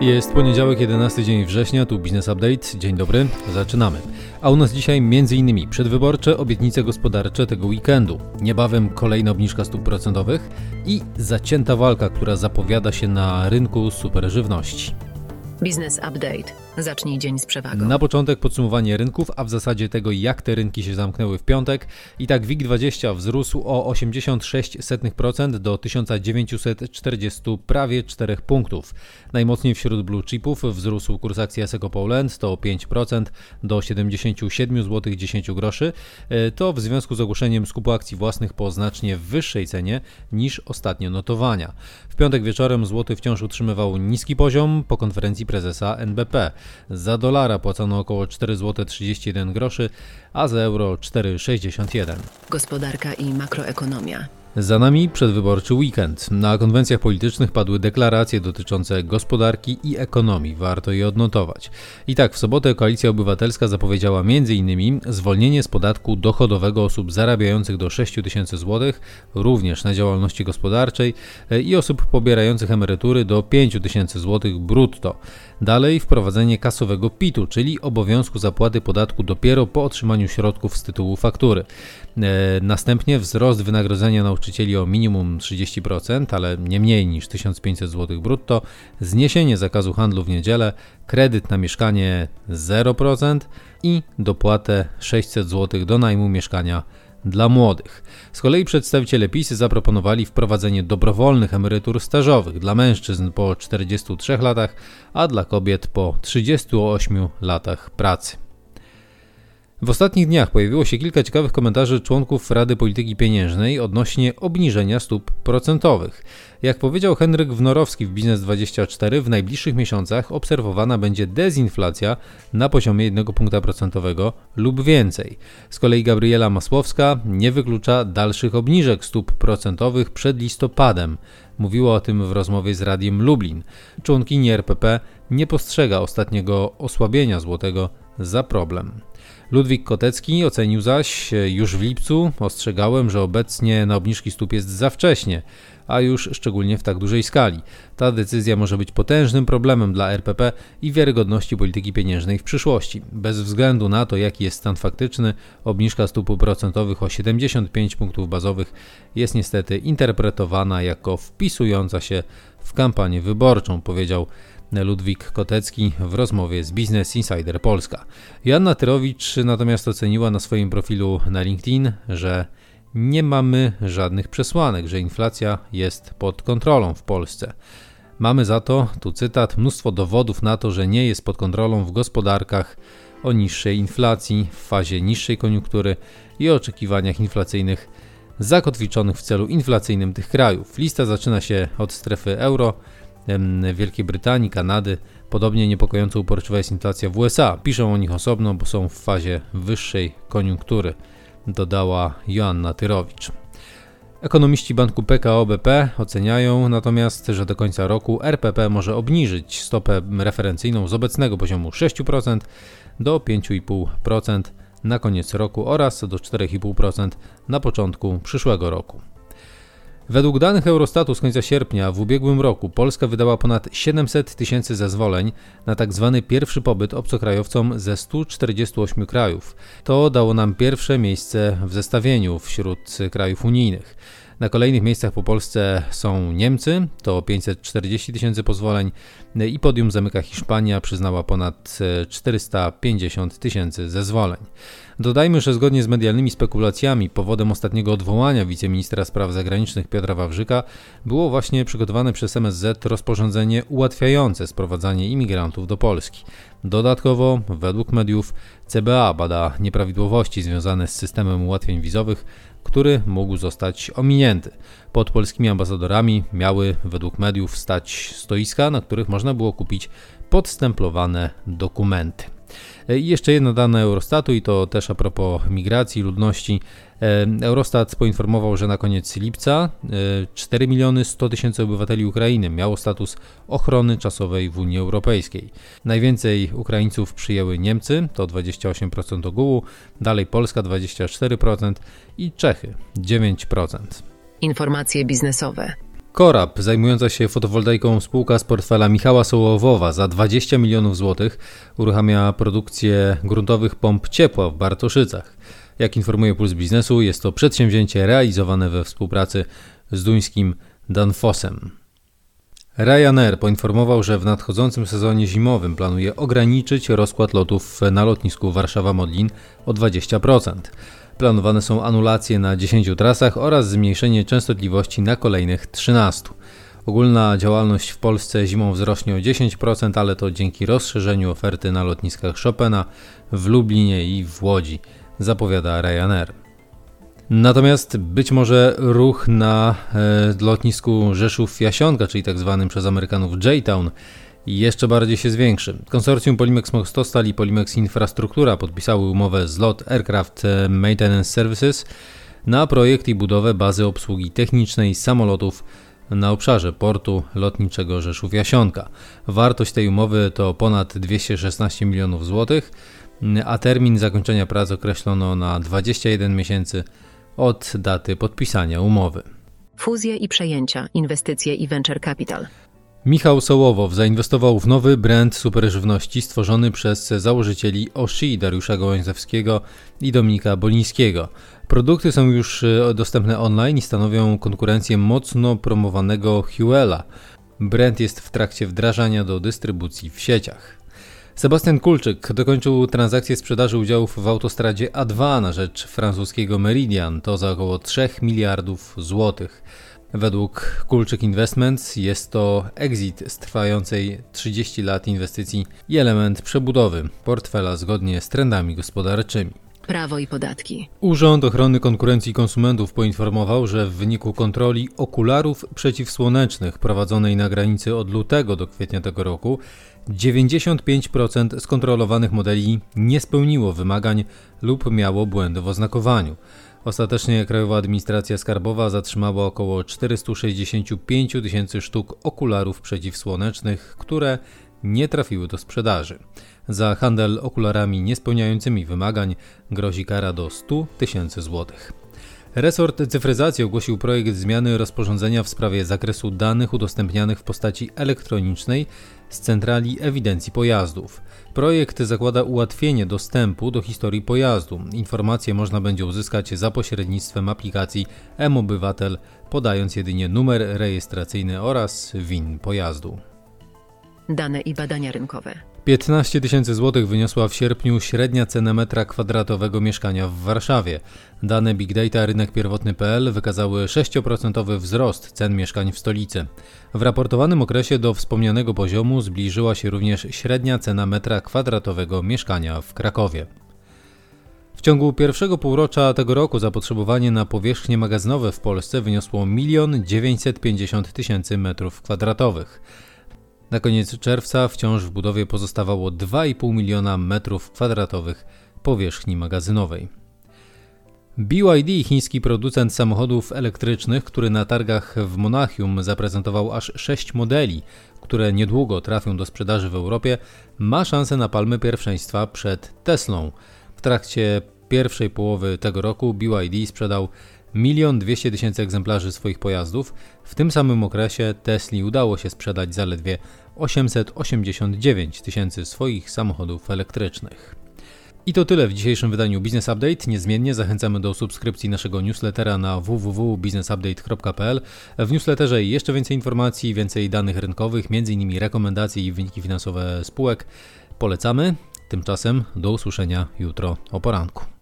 Jest poniedziałek, 11 dzień września, tu Business Update. Dzień dobry, zaczynamy. A u nas dzisiaj m.in. przedwyborcze obietnice gospodarcze tego weekendu. Niebawem kolejna obniżka stóp procentowych i zacięta walka, która zapowiada się na rynku superżywności. Business Update. Zacznij dzień z przewagą. Na początek podsumowanie rynków, a w zasadzie tego, jak te rynki się zamknęły w piątek. I tak WIG20 wzrósł o 86% do 1940 prawie 4 punktów. Najmocniej wśród blue chipów wzrósł kurs akcji Asseco Poland to o 5% do 77 zł 10 groszy. E, to w związku z ogłoszeniem skupu akcji własnych po znacznie wyższej cenie niż ostatnie notowania. W piątek wieczorem złoty wciąż utrzymywał niski poziom po konferencji prezesa NBP. Za dolara płacono około 4 zł 31 groszy, a za euro 4,61. Gospodarka i makroekonomia. Za nami przedwyborczy weekend. Na konwencjach politycznych padły deklaracje dotyczące gospodarki i ekonomii. Warto je odnotować. I tak w sobotę Koalicja Obywatelska zapowiedziała m.in. zwolnienie z podatku dochodowego osób zarabiających do 6 tysięcy złotych, również na działalności gospodarczej e, i osób pobierających emerytury do 5 tysięcy złotych brutto. Dalej wprowadzenie kasowego PIT-u, czyli obowiązku zapłaty podatku dopiero po otrzymaniu środków z tytułu faktury. E, następnie wzrost wynagrodzenia nauczycieli o minimum 30%, ale nie mniej niż 1500 zł brutto, zniesienie zakazu handlu w niedzielę, kredyt na mieszkanie 0% i dopłatę 600 zł do najmu mieszkania dla młodych. Z kolei przedstawiciele PiS zaproponowali wprowadzenie dobrowolnych emerytur stażowych dla mężczyzn po 43 latach, a dla kobiet po 38 latach pracy. W ostatnich dniach pojawiło się kilka ciekawych komentarzy członków Rady Polityki Pieniężnej odnośnie obniżenia stóp procentowych. Jak powiedział Henryk Wnorowski w Biznes24, w najbliższych miesiącach obserwowana będzie dezinflacja na poziomie 1 punkta procentowego lub więcej. Z kolei Gabriela Masłowska nie wyklucza dalszych obniżek stóp procentowych przed listopadem. Mówiła o tym w rozmowie z Radiem Lublin. Członkini RPP nie postrzega ostatniego osłabienia złotego za problem. Ludwik Kotecki ocenił zaś już w lipcu, ostrzegałem, że obecnie na obniżki stóp jest za wcześnie, a już szczególnie w tak dużej skali. Ta decyzja może być potężnym problemem dla RPP i wiarygodności polityki pieniężnej w przyszłości. Bez względu na to, jaki jest stan faktyczny, obniżka stóp procentowych o 75 punktów bazowych jest niestety interpretowana jako wpisująca się w kampanię wyborczą, powiedział Ludwik Kotecki w rozmowie z Business Insider Polska. Joanna Tyrowicz natomiast oceniła na swoim profilu na LinkedIn, że nie mamy żadnych przesłanek, że inflacja jest pod kontrolą w Polsce. Mamy za to, tu cytat, mnóstwo dowodów na to, że nie jest pod kontrolą w gospodarkach o niższej inflacji, w fazie niższej koniunktury i oczekiwaniach inflacyjnych zakotwiczonych w celu inflacyjnym tych krajów. Lista zaczyna się od strefy euro, Wielkiej Brytanii, Kanady. Podobnie niepokojąco uporczywa jest inflacja w USA. Piszą o nich osobno, bo są w fazie wyższej koniunktury, dodała Joanna Tyrowicz. Ekonomiści banku PKO BP oceniają natomiast, że do końca roku RPP może obniżyć stopę referencyjną z obecnego poziomu 6% do 5,5% na koniec roku oraz do 4,5% na początku przyszłego roku. Według danych Eurostatu z końca sierpnia w ubiegłym roku Polska wydała ponad 700 tysięcy zezwoleń na tzw. Tak pierwszy pobyt obcokrajowcom ze 148 krajów. To dało nam pierwsze miejsce w zestawieniu wśród krajów unijnych. Na kolejnych miejscach po Polsce są Niemcy, to 540 tysięcy pozwoleń i podium zamyka Hiszpania, przyznała ponad 450 tysięcy zezwoleń. Dodajmy, że zgodnie z medialnymi spekulacjami powodem ostatniego odwołania wiceministra spraw zagranicznych Piotra Wawrzyka było właśnie przygotowane przez MSZ rozporządzenie ułatwiające sprowadzanie imigrantów do Polski. Dodatkowo, według mediów, CBA bada nieprawidłowości związane z systemem ułatwień wizowych, który mógł zostać ominięty. Pod polskimi ambasadorami miały według mediów stać stoiska, na których można było kupić podstemplowane dokumenty. E, I jeszcze jedno dane Eurostatu, i to też a propos migracji ludności. E, Eurostat poinformował, że na koniec lipca 4 e, miliony 100 tysięcy obywateli Ukrainy miało status ochrony czasowej w Unii Europejskiej. Najwięcej Ukraińców przyjęły Niemcy, to 28% ogółu, dalej Polska 24% i Czechy 9%. Informacje biznesowe. Korab, zajmująca się fotowoltaiką spółka z portfela Michała Sołowowa za 20 milionów złotych uruchamia produkcję gruntowych pomp ciepła w Bartoszycach. Jak informuje Puls Biznesu, jest to przedsięwzięcie realizowane we współpracy z duńskim Danfossem. Ryanair poinformował, że w nadchodzącym sezonie zimowym planuje ograniczyć rozkład lotów na lotnisku Warszawa-Modlin o 20%. Planowane są anulacje na 10 trasach oraz zmniejszenie częstotliwości na kolejnych 13. Ogólna działalność w Polsce zimą wzrośnie o 10%, ale to dzięki rozszerzeniu oferty na lotniskach Chopina w Lublinie i w Łodzi, zapowiada Ryanair. Natomiast być może ruch na e, lotnisku Rzeszów-Jasionka, czyli tak zwanym przez Amerykanów J-Town, jeszcze bardziej się zwiększy. Konsorcjum Polimex Mostostal i Polimex Infrastruktura podpisały umowę z LOT Aircraft Maintenance Services na projekt i budowę bazy obsługi technicznej samolotów na obszarze portu lotniczego Rzeszów-Jasionka. Wartość tej umowy to ponad 216 milionów złotych, a termin zakończenia prac określono na 21 miesięcy od daty podpisania umowy. Fuzje i przejęcia, inwestycje i venture capital. Michał Sołowow zainwestował w nowy brand superżywności stworzony przez założycieli Oshi Dariusza Gołęzewskiego i Dominika Bolińskiego. Produkty są już e, dostępne online i stanowią konkurencję mocno promowanego Huela. Brand jest w trakcie wdrażania do dystrybucji w sieciach. Sebastian Kulczyk dokończył transakcję sprzedaży udziałów w autostradzie A2 na rzecz francuskiego Meridian, to za około 3 miliardów złotych. Według Kulczyk Investments jest to exit z trwającej 30 lat inwestycji i element przebudowy portfela zgodnie z trendami gospodarczymi. Prawo i podatki. Urząd Ochrony Konkurencji i Konsumentów poinformował, że w wyniku kontroli okularów przeciwsłonecznych prowadzonej na granicy od lutego do kwietnia tego roku 95% skontrolowanych modeli nie spełniło wymagań lub miało błędy w oznakowaniu. Ostatecznie Krajowa Administracja Skarbowa zatrzymała około 465 tysięcy sztuk okularów przeciwsłonecznych, które nie trafiły do sprzedaży. Za handel okularami niespełniającymi wymagań grozi kara do 100 tysięcy złotych. Resort cyfryzacji ogłosił projekt zmiany rozporządzenia w sprawie zakresu danych udostępnianych w postaci elektronicznej z centrali ewidencji pojazdów. Projekt zakłada ułatwienie dostępu do historii pojazdu. Informacje można będzie uzyskać za pośrednictwem aplikacji M-Obywatel, podając jedynie numer rejestracyjny oraz WIN pojazdu. Dane i badania rynkowe. 15 tysięcy złotych wyniosła w sierpniu średnia cena metra kwadratowego mieszkania w Warszawie. Dane Big Data Rynek Pierwotny.pl wykazały 6% wzrost cen mieszkań w stolicy. W raportowanym okresie do wspomnianego poziomu zbliżyła się również średnia cena metra kwadratowego mieszkania w Krakowie. W ciągu pierwszego półrocza tego roku zapotrzebowanie na powierzchnie magazynowe w Polsce wyniosło 1 950 tysięcy metrów kwadratowych. Na koniec czerwca wciąż w budowie pozostawało 2,5 miliona metrów kwadratowych powierzchni magazynowej. BYD, chiński producent samochodów elektrycznych, który na targach w Monachium zaprezentował aż 6 modeli, które niedługo trafią do sprzedaży w Europie, ma szansę na palmy pierwszeństwa przed Teslą. W trakcie pierwszej połowy tego roku BYD sprzedał 1 200 tysięcy egzemplarzy swoich pojazdów. W tym samym okresie Tesli udało się sprzedać zaledwie 889 tysięcy swoich samochodów elektrycznych. I to tyle w dzisiejszym wydaniu Business Update. Niezmiennie zachęcamy do subskrypcji naszego newslettera na www.businessupdate.pl. W newsletterze jeszcze więcej informacji, więcej danych rynkowych, m.in. rekomendacje i wyniki finansowe spółek. Polecamy. Tymczasem do usłyszenia jutro o poranku.